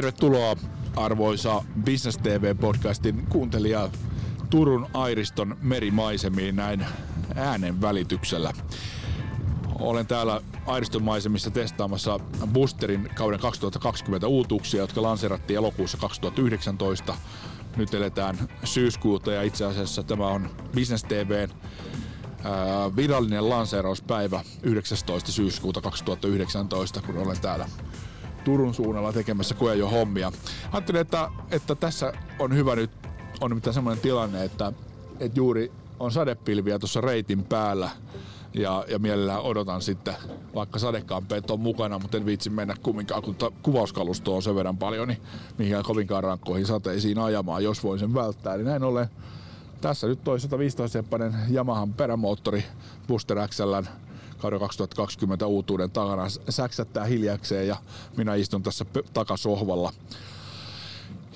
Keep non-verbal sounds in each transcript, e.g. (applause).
Tervetuloa arvoisa Business TV-podcastin kuuntelija Turun Airiston merimaisemiin näin äänen välityksellä. Olen täällä Airiston maisemissa testaamassa Boosterin kauden 2020 uutuuksia, jotka lanseerattiin elokuussa 2019. Nyt eletään syyskuuta ja itse asiassa tämä on Business TVn virallinen lanseerauspäivä 19. syyskuuta 2019, kun olen täällä Turun suunnalla tekemässä jo hommia. Ajattelin, että, että tässä on hyvä nyt, on nimittäin semmoinen tilanne, että, että juuri on sadepilviä tuossa reitin päällä ja, ja mielellään odotan sitten, vaikka sadekampeet on mukana, mutta en viitsi mennä kumminkaan, kun ta- on sen verran paljon, niin mihin kovinkaan rankkoihin sateisiin ajamaan, jos voin sen välttää. Niin näin ollen tässä nyt toi 115-seppainen Yamahan perämoottori Booster XLn kauden 2020 uutuuden takana säksättää hiljakseen ja minä istun tässä takasohvalla.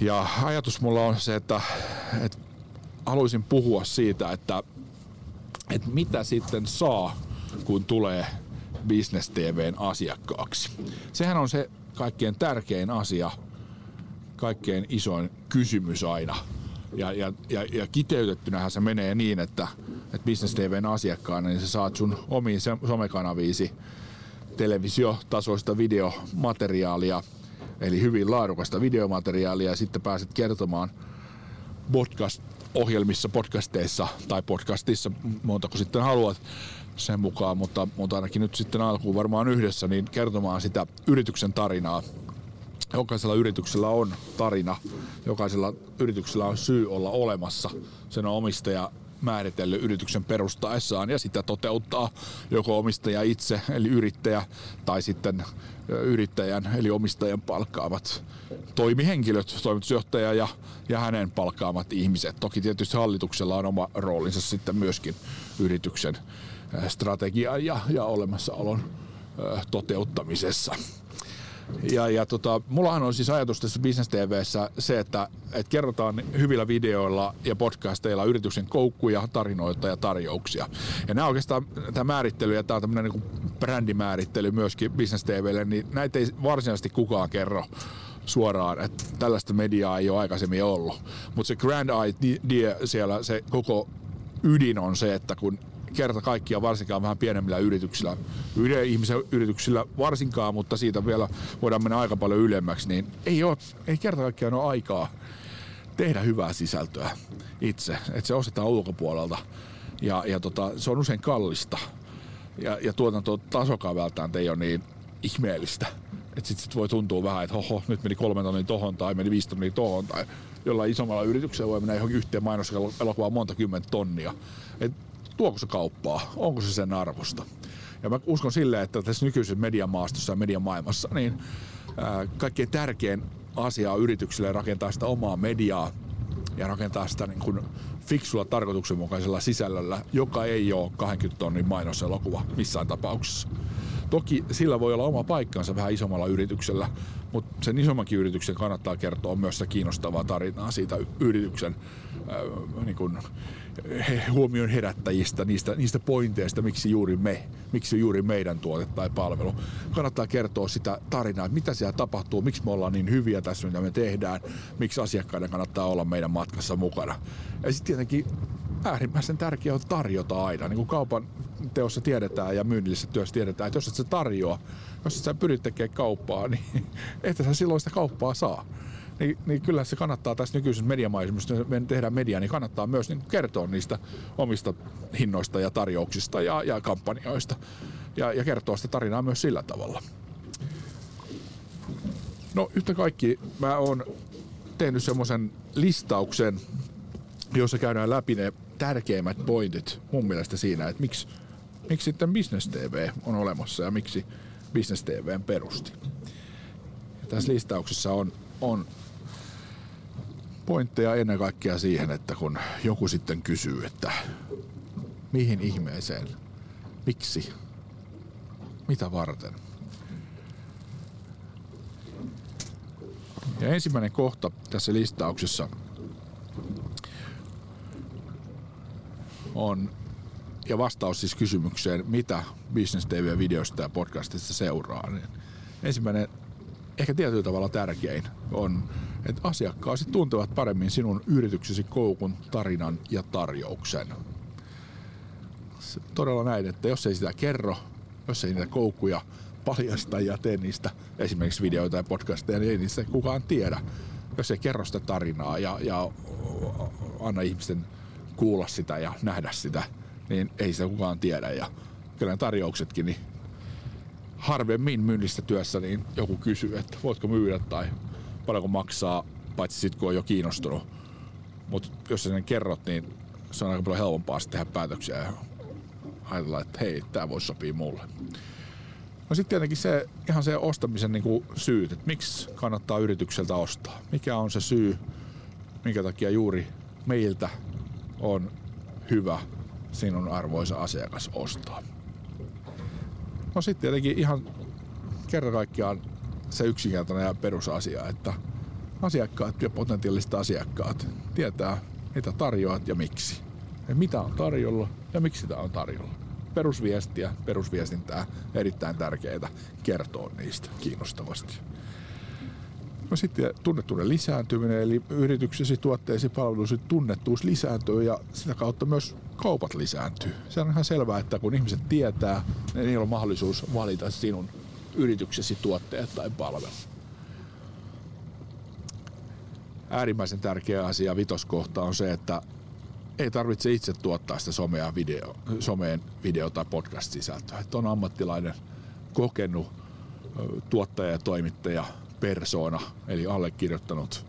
Ja ajatus mulla on se, että, että haluaisin puhua siitä, että, että mitä sitten saa, kun tulee Business TVn asiakkaaksi. Sehän on se kaikkein tärkein asia, kaikkein isoin kysymys aina ja, ja, ja, ja kiteytettynähän se menee niin, että, että Business TVn asiakkaana niin sä saat sun omiin somekanaviisi televisiotasoista videomateriaalia, eli hyvin laadukasta videomateriaalia, ja sitten pääset kertomaan podcast-ohjelmissa, podcasteissa tai podcastissa, montako sitten haluat sen mukaan, mutta, mutta ainakin nyt sitten alkuun varmaan yhdessä, niin kertomaan sitä yrityksen tarinaa jokaisella yrityksellä on tarina, jokaisella yrityksellä on syy olla olemassa. Sen on omistaja määritellyt yrityksen perustaessaan ja sitä toteuttaa joko omistaja itse eli yrittäjä tai sitten yrittäjän eli omistajan palkkaavat toimihenkilöt, toimitusjohtaja ja, ja hänen palkkaamat ihmiset. Toki tietysti hallituksella on oma roolinsa sitten myöskin yrityksen strategian ja, ja olemassaolon toteuttamisessa. Ja, ja tota, mullahan on siis ajatus tässä Business TVssä se, että, että kerrotaan hyvillä videoilla ja podcasteilla yrityksen koukkuja, tarinoita ja tarjouksia. Ja nämä oikeastaan, tämä määrittely ja tämä on tämmöinen niin brändimäärittely myöskin Business TVlle, niin näitä ei varsinaisesti kukaan kerro suoraan, että tällaista mediaa ei ole aikaisemmin ollut. Mutta se grand idea siellä, se koko ydin on se, että kun kerta kaikkia varsinkaan vähän pienemmillä yrityksillä, yhden ihmisen yrityksillä varsinkaan, mutta siitä vielä voidaan mennä aika paljon ylemmäksi, niin ei, ole, ei kerta kaikkiaan ole aikaa tehdä hyvää sisältöä itse, että se ostetaan ulkopuolelta ja, ja tota, se on usein kallista ja, ja tuotanto tasokaan välttämättä ei ole niin ihmeellistä. Että sitten sit voi tuntua vähän, että hoho, nyt meni kolme tonnia tohon tai meni viisi tonnia tohon tai jollain isommalla yrityksellä voi mennä johonkin yhteen mainoselokuvaan monta kymmentä tonnia. Et tuoko se kauppaa, onko se sen arvosta. Ja mä uskon silleen, että tässä nykyisessä mediamaastossa ja mediamaailmassa, niin kaikkein tärkein asia yrityksille rakentaa sitä omaa mediaa ja rakentaa sitä niin kuin fiksulla tarkoituksenmukaisella sisällöllä, joka ei ole 20 tonnin mainoselokuva missään tapauksessa. Toki sillä voi olla oma paikkansa vähän isommalla yrityksellä, mutta sen isommankin yrityksen kannattaa kertoa myös sitä kiinnostavaa tarinaa siitä yrityksen äh, niin kuin, he, huomion herättäjistä, niistä, niistä pointeista, miksi juuri me, miksi juuri meidän tuote tai palvelu. Kannattaa kertoa sitä tarinaa, että mitä siellä tapahtuu, miksi me ollaan niin hyviä tässä, mitä me tehdään, miksi asiakkaiden kannattaa olla meidän matkassa mukana. Ja sitten tietenkin äärimmäisen tärkeää on tarjota aina. Niin kuin kaupan teossa tiedetään ja myynnillisessä työssä tiedetään, että jos et sä tarjoa, jos et sä pyrit tekemään kauppaa, (laughs) niin et sä silloin sitä kauppaa saa. Niin, niin kyllä se kannattaa tässä nykyisessä mediamaisemassa, jos me tehdään mediaa, niin kannattaa myös niin kertoa niistä omista hinnoista ja tarjouksista ja, ja kampanjoista. Ja, ja kertoa sitä tarinaa myös sillä tavalla. No yhtä kaikki mä oon tehnyt semmoisen listauksen, jossa käydään läpi ne tärkeimmät pointit mun mielestä siinä, että miksi, miksi sitten Business TV on olemassa ja miksi Business TV perusti. Ja tässä listauksessa on, on pointteja ennen kaikkea siihen, että kun joku sitten kysyy, että mihin ihmeeseen, miksi, mitä varten. Ja ensimmäinen kohta tässä listauksessa on, ja vastaus siis kysymykseen, mitä Business TV-videosta ja podcastista seuraa. Niin ensimmäinen ehkä tietyllä tavalla tärkein on, että asiakkaasi tuntevat paremmin sinun yrityksesi koukun, tarinan ja tarjouksen. Se, todella näin, että jos ei sitä kerro, jos ei niitä koukkuja paljasta ja tee niistä esimerkiksi videoita ja podcasteja, niin ei niistä kukaan tiedä. Jos ei kerro sitä tarinaa ja, ja anna ihmisten kuulla sitä ja nähdä sitä, niin ei sitä kukaan tiedä. Ja kyllä tarjouksetkin, niin harvemmin myynnistä työssä niin joku kysyy, että voitko myydä tai paljonko maksaa, paitsi sitten kun on jo kiinnostunut. Mutta jos sen kerrot, niin se on aika paljon helpompaa tehdä päätöksiä ja ajatella, että hei, tämä voisi sopia mulle. No sitten tietenkin se, ihan se ostamisen niin kuin syyt, että miksi kannattaa yritykseltä ostaa. Mikä on se syy, minkä takia juuri meiltä on hyvä sinun arvoisa asiakas ostaa. No sitten tietenkin ihan kerta kaikkiaan se yksinkertainen ja perusasia, että asiakkaat ja potentiaaliset asiakkaat tietää, mitä tarjoat ja miksi. Ja mitä on tarjolla ja miksi sitä on tarjolla. Perusviestiä, perusviestintää, erittäin tärkeää kertoa niistä kiinnostavasti. No sitten tunnettuuden lisääntyminen, eli yrityksesi, tuotteesi, palvelusi tunnettuus lisääntyy ja sitä kautta myös kaupat lisääntyy. Se on ihan selvää, että kun ihmiset tietää, niin niillä on mahdollisuus valita sinun yrityksesi tuotteet tai palvelut. Äärimmäisen tärkeä asia vitoskohta on se, että ei tarvitse itse tuottaa sitä somea video, someen video- tai podcast-sisältöä. Että on ammattilainen, kokenut tuottaja ja toimittaja, persona, eli allekirjoittanut.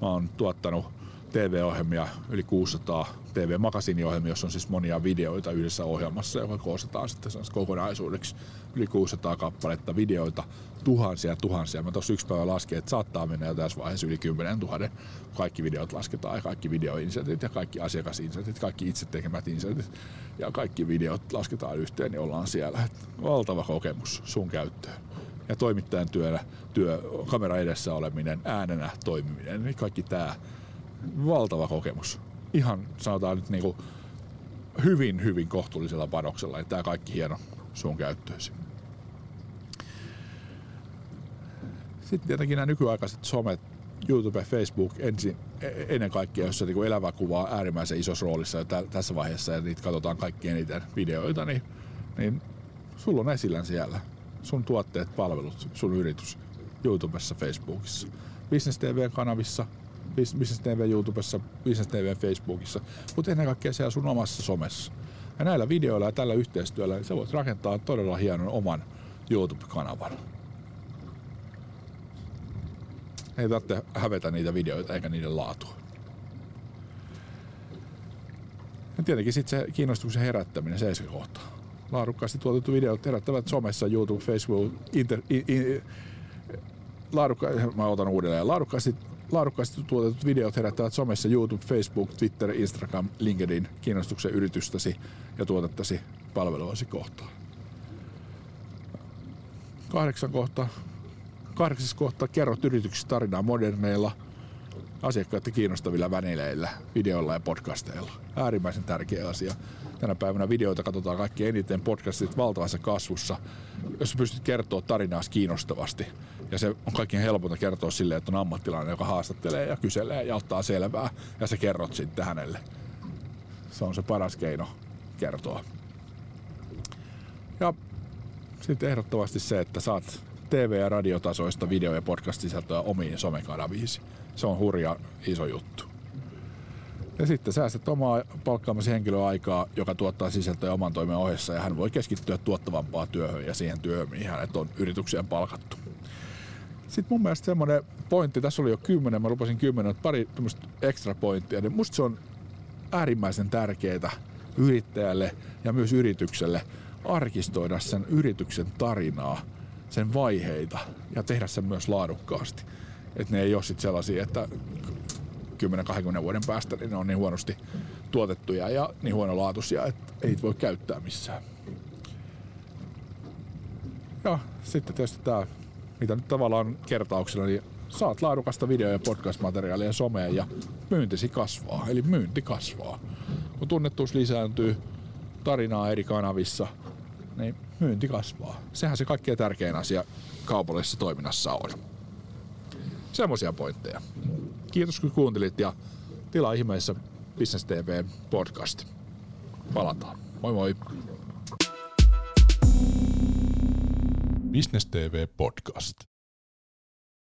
Mä oon tuottanut TV-ohjelmia, yli 600 TV-makasiniohjelmia, jossa on siis monia videoita yhdessä ohjelmassa, joka koostetaan sitten kokonaisuudeksi yli 600 kappaletta videoita, tuhansia tuhansia. Mä tuossa yksi päivä laskin, että saattaa mennä jo tässä vaiheessa yli 10 000. Kaikki videot lasketaan ja kaikki videoinsertit ja kaikki asiakasinsertit, kaikki itse tekemät insertit ja kaikki videot lasketaan yhteen, niin ollaan siellä. Et valtava kokemus sun käyttöön ja toimittajan työ, työ, kamera edessä oleminen, äänenä toimiminen, niin kaikki tämä valtava kokemus. Ihan sanotaan nyt niinku hyvin, hyvin kohtuullisella panoksella, että tämä kaikki hieno sun käyttöösi. Sitten tietenkin nämä nykyaikaiset somet, YouTube, Facebook ensin, e-, ennen kaikkea, jossa niin elävä kuva on äärimmäisen isossa roolissa jo tässä vaiheessa ja niitä katsotaan kaikki eniten videoita, niin, niin sulla on esillä siellä sun tuotteet, palvelut, sun yritys YouTubessa, Facebookissa, Business TV-kanavissa, Business TV YouTubessa, Business TV Facebookissa, mutta ennen kaikkea siellä sun omassa somessa. Ja näillä videoilla ja tällä yhteistyöllä niin sä voit rakentaa todella hienon oman YouTube-kanavan. Ei tarvitse hävetä niitä videoita eikä niiden laatua. Ja tietenkin sitten se kiinnostuksen herättäminen, se kohtaa laadukkaasti tuotettu videot herättävät somessa, YouTube, Facebook, inter, in, in, laadukka, mä otan uudelleen, laadukkaasti, laadukkaasti tuotetut videot herättävät somessa YouTube, Facebook, Twitter, Instagram, LinkedIn kiinnostuksen yritystäsi ja tuotettasi palveluasi kohtaan. Kahdeksan kohta. Kahdeksas kohta kerrot yrityksistä tarinaa moderneilla, asiakkaita kiinnostavilla välineillä, videoilla ja podcasteilla. Äärimmäisen tärkeä asia tänä päivänä videoita katsotaan kaikki eniten podcastit valtavassa kasvussa, jos pystyt kertoa tarinaa kiinnostavasti. Ja se on kaikkein helpointa kertoa sille, että on ammattilainen, joka haastattelee ja kyselee ja ottaa selvää ja sä kerrot sitten hänelle. Se on se paras keino kertoa. Ja sitten ehdottomasti se, että saat TV- ja radiotasoista video- ja podcast-sisältöä omiin somekanaviisi. Se on hurja iso juttu. Ja sitten säästät omaa palkkaamasi henkilöaikaa, joka tuottaa sisältöä oman toimen ohessa ja hän voi keskittyä tuottavampaan työhön ja siihen työhön, mihin hänet on yritykseen palkattu. Sitten mun mielestä semmoinen pointti, tässä oli jo kymmenen, mä lupasin kymmenen, pari extra pointtia, niin musta se on äärimmäisen tärkeää yrittäjälle ja myös yritykselle arkistoida sen yrityksen tarinaa, sen vaiheita ja tehdä sen myös laadukkaasti. Että ne ei ole sit sellaisia, että 10-20 vuoden päästä niin ne on niin huonosti tuotettuja ja niin huonolaatuisia, että ei voi käyttää missään. Ja sitten tietysti tämä, mitä nyt tavallaan kertauksella, niin saat laadukasta video- ja podcast-materiaalia someen ja myyntisi kasvaa, eli myynti kasvaa. Kun tunnettuus lisääntyy, tarinaa eri kanavissa, niin myynti kasvaa. Sehän se kaikkein tärkein asia kaupallisessa toiminnassa on. semmoisia pointteja. Kiitos kun kuuntelit ja tilaa ihmeessä Business TV podcast. Palataan. Moi moi. Business TV Podcast.